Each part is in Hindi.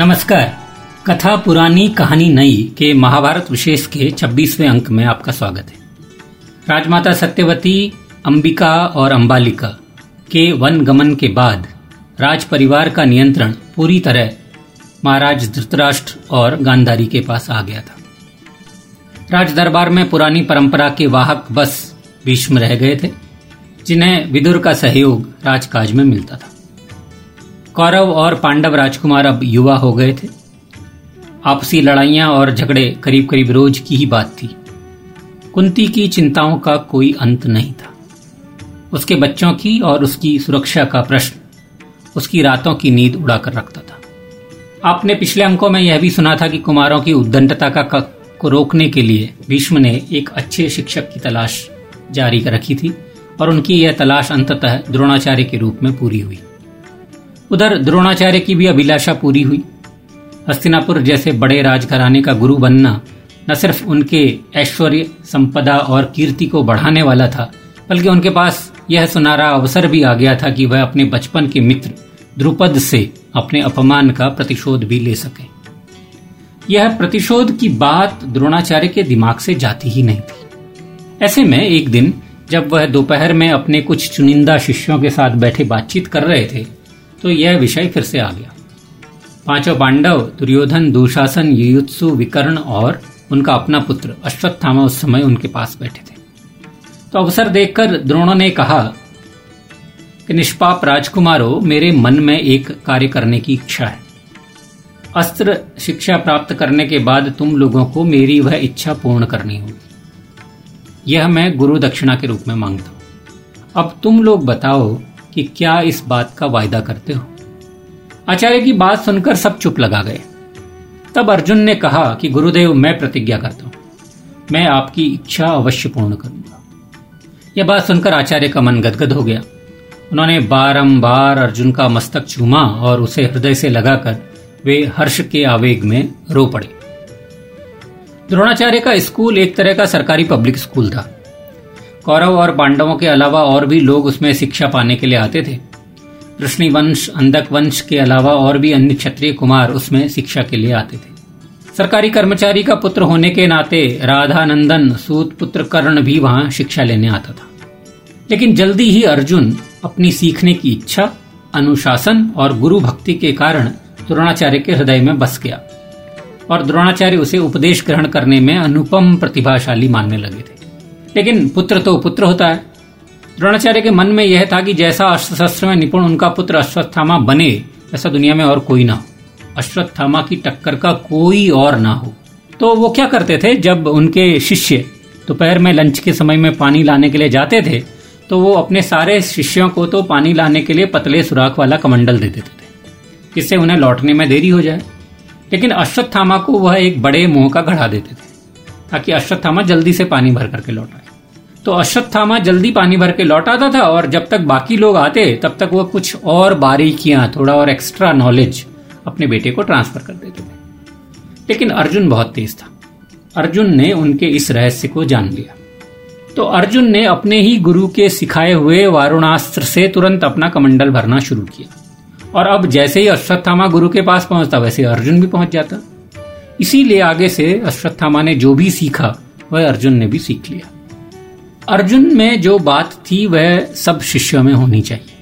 नमस्कार। कथा पुरानी कहानी नई के महाभारत विशेष के 26वें अंक में आपका स्वागत है। राजमाता सत्यवती, अंबिका और अंबालिका के वन गमन के बाद राज परिवार का नियंत्रण पूरी तरह महाराज धृतराष्ट्र और गांधारी के पास आ गया था। राज दरबार में पुरानी परंपरा के वाहक बस भीष्म रह गए थे, जिन्हें विदुर का सहयोग राजकाज में मिलता था। कौरव और पांडव राजकुमार अब युवा हो गए थे। आपसी लड़ाइयाँ और झगड़े करीब करीब रोज की ही बात थी। कुंती की चिंताओं का कोई अंत नहीं था। उसके बच्चों की और उसकी सुरक्षा का प्रश्न, उसकी रातों की नींद उड़ाकर रखता था। आपने पिछले अंकों में यह भी सुना था कि कुमारों की उद्दंडता का, को रोकने के लिए भीष्म ने एक अच्छे शिक्षक की तलाश जारी रखी थी और उनकी यह तलाश अंततः द्रोणाचार्य के रूप में पूरी हुई। उधर द्रोणाचार्य की भी अभिलाषा पूरी हुई। हस्तिनापुर जैसे बड़े राजघराने का गुरु बनना न सिर्फ़ उनके ऐश्वर्य, संपदा और कीर्ति को बढ़ाने वाला था, बल्कि उनके पास यह सुनारा अवसर भी आ गया था कि वह अपने बचपन के मित्र द्रुपद से अपने अपमान का प्रतिशोध भी ले सके। यह प्रतिशोध की बात द्रोणाचार्य के दिमाग से जाती ही नहीं थी। ऐसे में एक दिन जब वह दोपहर में अपने कुछ चुनिंदा शिष्यों के साथ बैठे बातचीत कर रहे थे तो यह विषय फिर से आ गया। पाँचों पांडव, दुर्योधन, दुशासन, युयुत्सु, विकर्ण और उनका अपना पुत्र अश्वत्थामा उस समय उनके पास बैठे थे। तो अवसर देखकर द्रोणों ने कहा कि निष्पाप राजकुमारों, मेरे मन में एक कार्य करने की इच्छा है। अस्त्र शिक्षा प्राप्त करने के बाद तुम लोगों को मेरी वह इच्छा पूर्ण करनी होगी। यह मैं गुरु दक्षिणा के रूप में माँगता हूँ। अब तुम लोग बताओ कि क्या इस बात का वायदा करते हो? आचार्य की बात सुनकर सब चुप लगा गए। तब अर्जुन ने कहा कि गुरुदेव, मैं प्रतिज्ञा करता हूँ। मैं आपकी इच्छा अवश्य पूर्ण करूँगा। यह बात सुनकर आचार्य का मन गदगद हो गया। उन्होंने बारंबार अर्जुन का मस्तक चूमा और उसे हृदय से लगाकर वे हर्ष के आवेग में रो पड़े। द्रोणाचार्य का स्कूल एक तरह का सरकारी पब्लिक स्कूल था। कौरव और पांडवों के अलावा और भी लोग उसमें शिक्षा पाने के लिए आते थे। कृष्णी वंश, अंधक वंश के अलावा और भी अन्य क्षत्रिय कुमार उसमें शिक्षा के लिए आते थे। सरकारी कर्मचारी का पुत्र होने के नाते राधानंदन सूत पुत्र कर्ण भी वहाँ शिक्षा लेने आता था। लेकिन जल्दी ही अर्जुन अपनी सीखने की इच्छा, अनुशासन और गुरु भक्ति के कारण द्रोणाचार्य के हृदय में बस गया और द्रोणाचार्य उसे उपदेश ग्रहण करने में अनुपम प्रतिभाशाली मानने लगे थे। लेकिन पुत्र तो पुत्र होता है। द्रोणाचार्य के मन में यह था कि जैसा अस्त्र शस्त्र में निपुण उनका पुत्र अश्वत्थामा बने, ऐसा दुनिया में और कोई ना हो। अश्वत्थामा की टक्कर का कोई और ना हो। तो वो क्या करते थे? जब उनके शिष्य दोपहर में लंच के समय में पानी लाने के लिए जाते थे तो वो अपने सारे शिष्यों को तो पानी लाने के लिए पतले सुराख वाला कमंडल दे देते थे, जिससे उन्हें लौटने में देरी हो जाए। लेकिन अश्वत्थामा को वह एक बड़े मुँह का घड़ा देते थे, ताकि अश्वत्थामा जल्दी से पानी भर करके लौट तो अश्वत्थामा जल्दी पानी भर के लौट आता था और जब तक बाकी लोग आते, तब तक वह कुछ और बारीकियाँ, थोड़ा और एक्स्ट्रा नॉलेज अपने बेटे को ट्रांसफ़र कर देते थे। लेकिन अर्जुन बहुत तेज था। अर्जुन ने उनके इस रहस्य को जान लिया। तो अर्जुन ने अपने ही गुरु के सिखाए हुए वारुणास्त्र से तुरंत अपना कमंडल भरना शुरू किया। और अब जैसे ही अश्वत्थामा गुरु के पास पहुँचता, वैसे अर्जुन भी पहुँच जाता। इसीलिए आगे से अश्वत्थामा ने जो भी सीखा, वह अर्जुन ने भी सीख लिया। अर्जुन में जो बात थी वह सब शिष्यों में होनी चाहिए।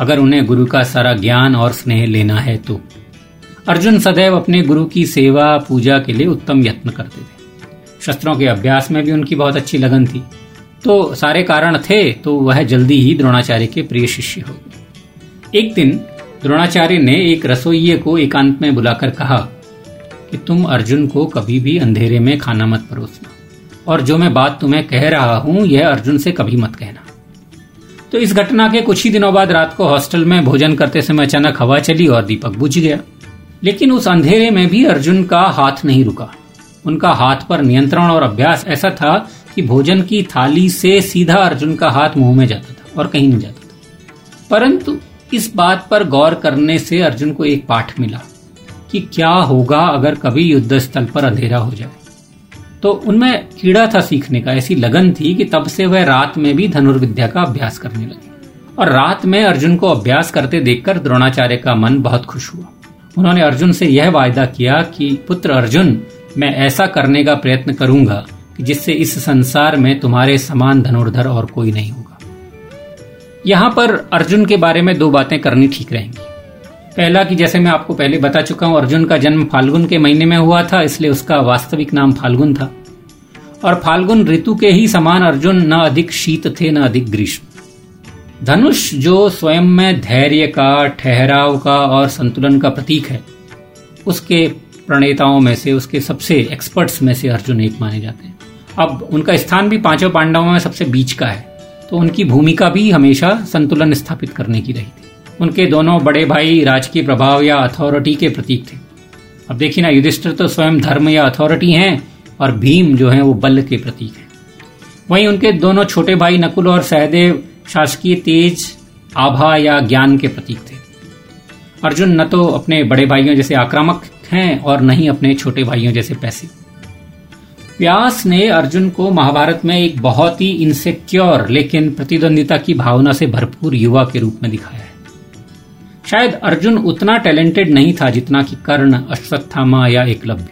अगर उन्हें गुरु का सारा ज्ञान और स्नेह लेना है तो। अर्जुन सदैव अपने गुरु की सेवा, पूजा के लिए उत्तम यत्न करते थे। शस्त्रों के अभ्यास में भी उनकी बहुत अच्छी लगन थी। तो सारे कारण थे तो वह जल्दी ही द्रोणाचार्य के प्रिय शिष्य हो गए। एक दिन द्रोणाचार्य ने एक रसोइये को एकांत में बुलाकर कहा कि तुम अर्जुन को कभी भी अंधेरे में खाना मत परोसना। और जो मैं बात तुम्हें कह रहा हूँ, यह अर्जुन से कभी मत कहना। तो इस घटना के कुछ ही दिनों बाद रात को हॉस्टल में भोजन करते समय अचानक हवा चली और दीपक बुझ गया। लेकिन उस अंधेरे में भी अर्जुन का हाथ नहीं रुका। उनका हाथ पर नियंत्रण और अभ्यास ऐसा था कि भोजन की थाली से सीधा अर्जुन का हाथ मुँह में जाता था और कहीं नहीं जाता था। परंतु इस बात पर गौर करने से अर्जुन को एक पाठ मिला कि क्या होगा अगर कभी युद्ध स्थल पर अंधेरा हो जाए। तो उनमें कीड़ा था सीखने का, ऐसी लगन थी कि तब से वह रात में भी धनुर्विद्या का अभ्यास करने लगे। और रात में अर्जुन को अभ्यास करते देखकर द्रोणाचार्य का मन बहुत खुश हुआ। उन्होंने अर्जुन से यह वायदा किया कि, पुत्र अर्जुन, मैं ऐसा करने का प्रयत्न करूँगा कि जिससे इस संसार में तुम्हारे समान धनुर्धर और कोई नहीं होगा। यहाँ पर अर्जुन के बारे में दो बातें करनी ठीक रहेंगी। पहला कि जैसे मैं आपको पहले बता चुका हूँ, अर्जुन का जन्म फाल्गुन के महीने में हुआ था, इसलिए उसका वास्तविक नाम फाल्गुन था। और फाल्गुन ऋतु के ही समान अर्जुन न अधिक शीत थे, न अधिक ग्रीष्म। धनुष जो स्वयं में धैर्य का, ठहराव का और संतुलन का प्रतीक है, उसके प्रणेताओं में से, उसके सबसे एक्सपर्ट्स में से अर्जुन एक माने जाते हैं। अब उनका स्थान भी पाँचों पांडवों में सबसे बीच का है तो उनकी भूमिका भी हमेशा संतुलन स्थापित करने की रही थी। उनके दोनों बड़े भाई राजकीय प्रभाव या अथॉरिटी के प्रतीक थे। अब देखिए ना, युधिष्ठिर तो स्वयं धर्म या अथॉरिटी हैं और भीम जो है वो बल के प्रतीक हैं। वहीं उनके दोनों छोटे भाई नकुल और सहदेव शासकीय तेज, आभा या ज्ञान के प्रतीक थे। अर्जुन न तो अपने बड़े भाइयों जैसे आक्रामक हैं और न ही अपने छोटे भाइयों जैसे पैसे। व्यास ने अर्जुन को महाभारत में एक बहुत ही इनसेक्योर लेकिन प्रतिद्वंदिता की भावना से भरपूर युवा के रूप में दिखाया है। शायद अर्जुन उतना टैलेंटेड नहीं था जितना कि कर्ण, अश्वत्थामा या एकलव्य।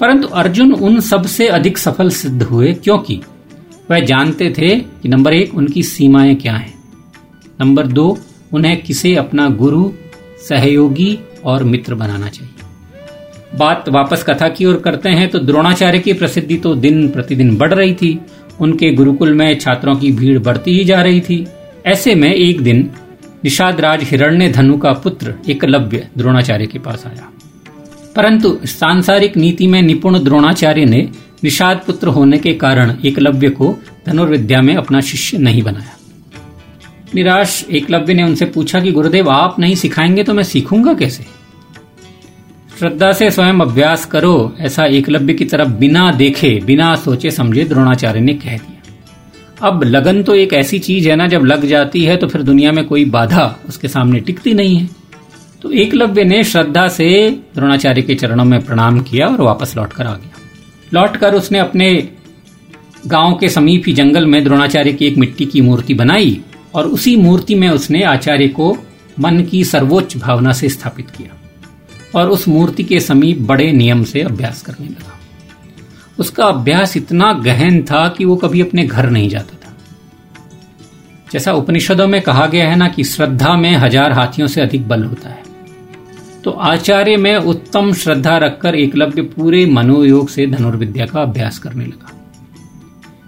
परंतु अर्जुन उन सबसे अधिक सफल सिद्ध हुए, क्योंकि वह जानते थे कि नंबर एक, उनकी सीमाएँ क्या हैं। नंबर दो, उन्हें किसे अपना गुरु, सहयोगी और मित्र बनाना चाहिए। बात वापस कथा की ओर करते हैं तो द्रोणाचार्य की प्रसिद्धि तो दिन प्रतिदिन बढ़ रही थी। उनके गुरुकुल में छात्रों की भीड़ बढ़ती ही जा रही थी। ऐसे में एक दिन निषाद राज हिरण्य धनु का पुत्र एकलव्य द्रोणाचार्य के पास आया। परंतु सांसारिक नीति में निपुण द्रोणाचार्य ने निषाद पुत्र होने के कारण एकलव्य को धनुर्विद्या में अपना शिष्य नहीं बनाया। निराश एकलव्य ने उनसे पूछा कि, गुरुदेव, आप नहीं सिखाएँगे तो मैं सीखूँगा कैसे? श्रद्धा से स्वयं अभ्यास करो, ऐसा एकलव्य की तरफ़ बिना देखे, बिना सोचे समझे द्रोणाचार्य ने कह दिया। अब लगन तो एक ऐसी चीज़ है ना, जब लग जाती है तो फिर दुनिया में कोई बाधा उसके सामने टिकती नहीं है। तो एकलव्य ने श्रद्धा से द्रोणाचार्य के चरणों में प्रणाम किया और वापस लौट कर आ गया। लौटकर उसने अपने गाँव के समीप ही जंगल में द्रोणाचार्य की एक मिट्टी की मूर्ति बनाई और उसी मूर्ति में उसने आचार्य को मन की सर्वोच्च भावना से स्थापित किया और उस मूर्ति के समीप बड़े नियम से अभ्यास करने लगा। उसका अभ्यास इतना गहन था कि वो कभी अपने घर नहीं जाता था। जैसा उपनिषदों में कहा गया है ना कि श्रद्धा में हज़ार हाथियों से अधिक बल होता है। तो आचार्य में उत्तम श्रद्धा रखकर एकलव्य पूरे मनोयोग से धनुर्विद्या का अभ्यास करने लगा।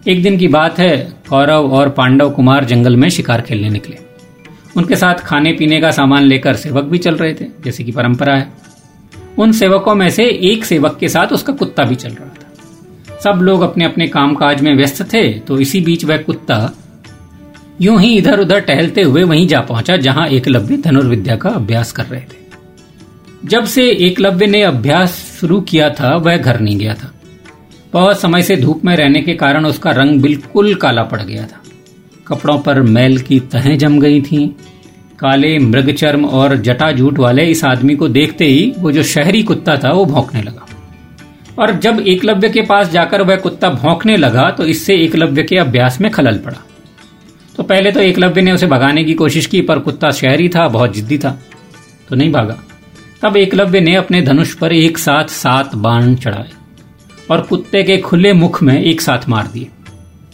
एक दिन की बात है, कौरव और पांडव कुमार जंगल में शिकार खेलने निकले। उनके साथ खाने पीने का सामान लेकर सेवक भी चल रहे थे, जैसे कि परंपरा है। उन सेवकों में से एक सेवक के साथ उसका कुत्ता भी चल रहा था। सब लोग अपने अपने कामकाज में व्यस्त थे तो इसी बीच वह कुत्ता यूँ ही इधर उधर टहलते हुए वहीं जा पहुँचा, जहाँ एकलव्य धनुर्विद्या का अभ्यास कर रहे थे। जब से एकलव्य ने अभ्यास शुरू किया था, वह घर नहीं गया था। बहुत समय से धूप में रहने के कारण उसका रंग बिल्कुल काला पड़ गया था। कपड़ों पर मैल की तहें जम गई थीं। काले मृगचर्म और जटाजूट वाले इस आदमी को देखते ही वो जो शहरी कुत्ता था, वो भौंकने लगा। और जब एकलव्य के पास जाकर वह कुत्ता भौंकने लगा तो इससे एकलव्य के अभ्यास में खलल पड़ा। तो पहले तो एकलव्य ने उसे भगाने की कोशिश की, पर कुत्ता शहरी था, बहुत जिद्दी था तो नहीं भागा। तब एकलव्य ने अपने धनुष पर एक साथ सात बाण चढ़ाए और कुत्ते के खुले मुख में एक साथ मार दिए।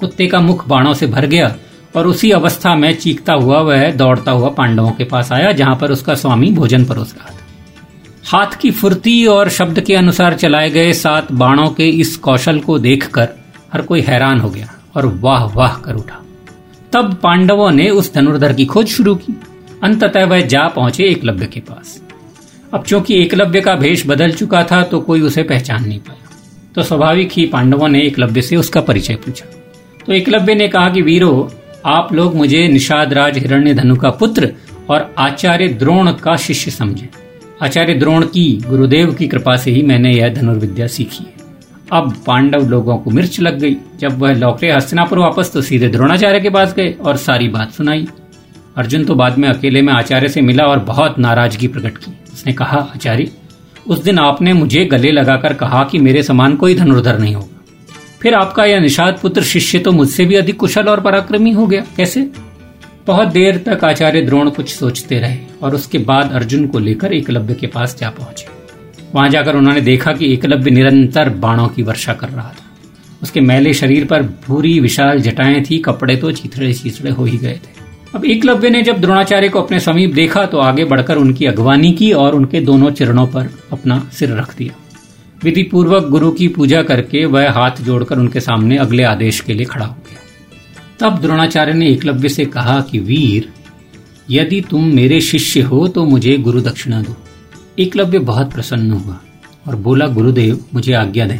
कुत्ते का मुख बाणों से भर गया और उसी अवस्था में चीखता हुआ वह दौड़ता हुआ पांडवों के पास आया, जहाँ पर उसका स्वामी भोजन परोस रहा था। हाथ की फुर्ती और शब्द के अनुसार चलाए गए सात बाणों के इस कौशल को देखकर हर कोई हैरान हो गया और वाह वाह कर उठा। तब पांडवों ने उस धनुर्धर की खोज शुरू की। अंततः वह जा पहुँचे एकलव्य के पास। अब चूँकि एकलव्य का भेष बदल चुका था तो कोई उसे पहचान नहीं पाया। तो स्वाभाविक ही पांडवों ने एकलव्य से उसका परिचय पूछा। तो एकलव्य ने कहा कि वीरो, आप लोग मुझे निषाद राज हिरण्य धनु का पुत्र और आचार्य द्रोण का शिष्य समझे। आचार्य द्रोण की गुरुदेव की कृपा से ही मैंने यह धनुर्विद्या सीखी अब पांडव लोगों को मिर्च लग गई। जब वह लौटे हस्तिनापुर वापस तो सीधे द्रोणाचार्य के पास गए और सारी बात सुनाई। अर्जुन तो बाद में अकेले में आचार्य से मिला और बहुत नाराज़गी प्रकट की। उसने कहा, आचार्य, उस दिन आपने मुझे गले लगाकर कहा कि मेरे समान कोई धनुर्धर नहीं होगा। फिर आपका यह निषाद पुत्र शिष्य तो मुझसे भी अधिक कुशल और पराक्रमी हो गया। कैसे? बहुत देर तक आचार्य द्रोण कुछ सोचते रहे और उसके बाद अर्जुन को लेकर एकलव्य के पास जा पहुँचे। वहाँ जाकर उन्होंने देखा कि एकलव्य निरंतर बाणों की वर्षा कर रहा था। उसके मैले शरीर पर भूरी विशाल जटाएँ थी, कपड़े तो चीथड़े चीथड़े हो ही गए थे। अब एकलव्य ने जब द्रोणाचार्य को अपने समीप देखा तो आगे बढ़कर उनकी अगवानी की और उनके दोनों चरणों पर अपना सिर रख दिया। विधि पूर्वक गुरु की पूजा करके वह हाथ जोड़कर उनके सामने अगले आदेश के लिए खड़ा हो गया। तब द्रोणाचार्य ने एकलव्य से कहा कि, वीर, यदि तुम मेरे शिष्य हो तो मुझे गुरु दक्षिणा दो। एकलव्य बहुत प्रसन्न हुआ और बोला, गुरुदेव, मुझे आज्ञा दें।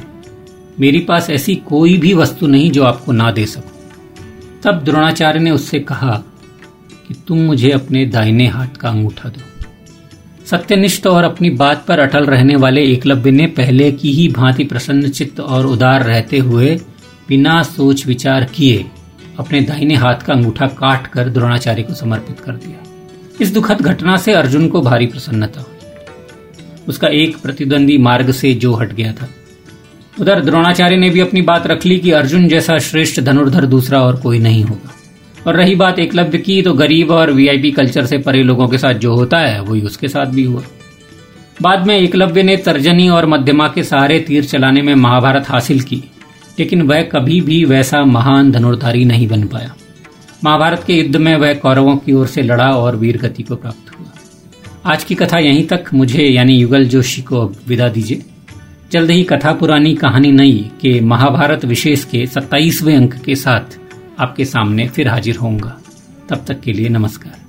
मेरे पास ऐसी कोई भी वस्तु नहीं जो आपको ना दे सकूँ। तब द्रोणाचार्य ने उससे कहा कि, तुम मुझे अपने दाहिने हाथ का अंगूठा दो। सत्यनिष्ठ और अपनी बात पर अटल रहने वाले एकलव्य ने पहले की ही भांति प्रसन्न चित्त और उदार रहते हुए बिना सोच विचार किए अपने दाहिने हाथ का अंगूठा काट कर द्रोणाचार्य को समर्पित कर दिया। इस दुखद घटना से अर्जुन को भारी प्रसन्नता हुई। उसका एक प्रतिद्वंदी मार्ग से जो हट गया था। उधर द्रोणाचार्य ने भी अपनी बात रख ली कि अर्जुन जैसा श्रेष्ठ धनुर्धर दूसरा और कोई नहीं होगा। और रही बात एकलव्य की तो गरीब और वीआईपी कल्चर से परे लोगों के साथ जो होता है, वही उसके साथ भी हुआ। बाद में एकलव्य ने तर्जनी और मध्यमा के सहारे तीर चलाने में महाभारत हासिल की। लेकिन वह कभी भी वैसा महान धनुर्धारी नहीं बन पाया। महाभारत के युद्ध में वह कौरवों की ओर से लड़ा और वीर गति को प्राप्त हुआ। आज की कथा यहीं तक। मुझे यानी युगल जोशी को विदा दीजिए। जल्द ही कथा पुरानी कहानी नई के महाभारत विशेष के सत्ताईसवें अंक के साथ आपके सामने फिर हाजिर होऊँगा। तब तक के लिए नमस्कार।